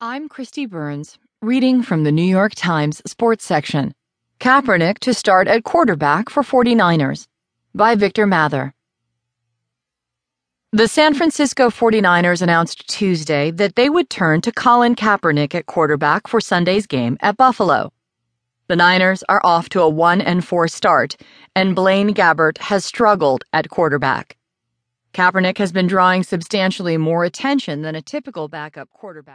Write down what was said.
I'm Kristi Burns, reading from the New York Times sports section. Kaepernick to start at quarterback for 49ers by Victor Mather. The San Francisco 49ers announced Tuesday that they would turn to Colin Kaepernick at quarterback for Sunday's game at Buffalo. The Niners are off to a 1 and 4 start, and Blaine Gabbert has struggled at quarterback. Kaepernick has been drawing substantially more attention than a typical backup quarterback.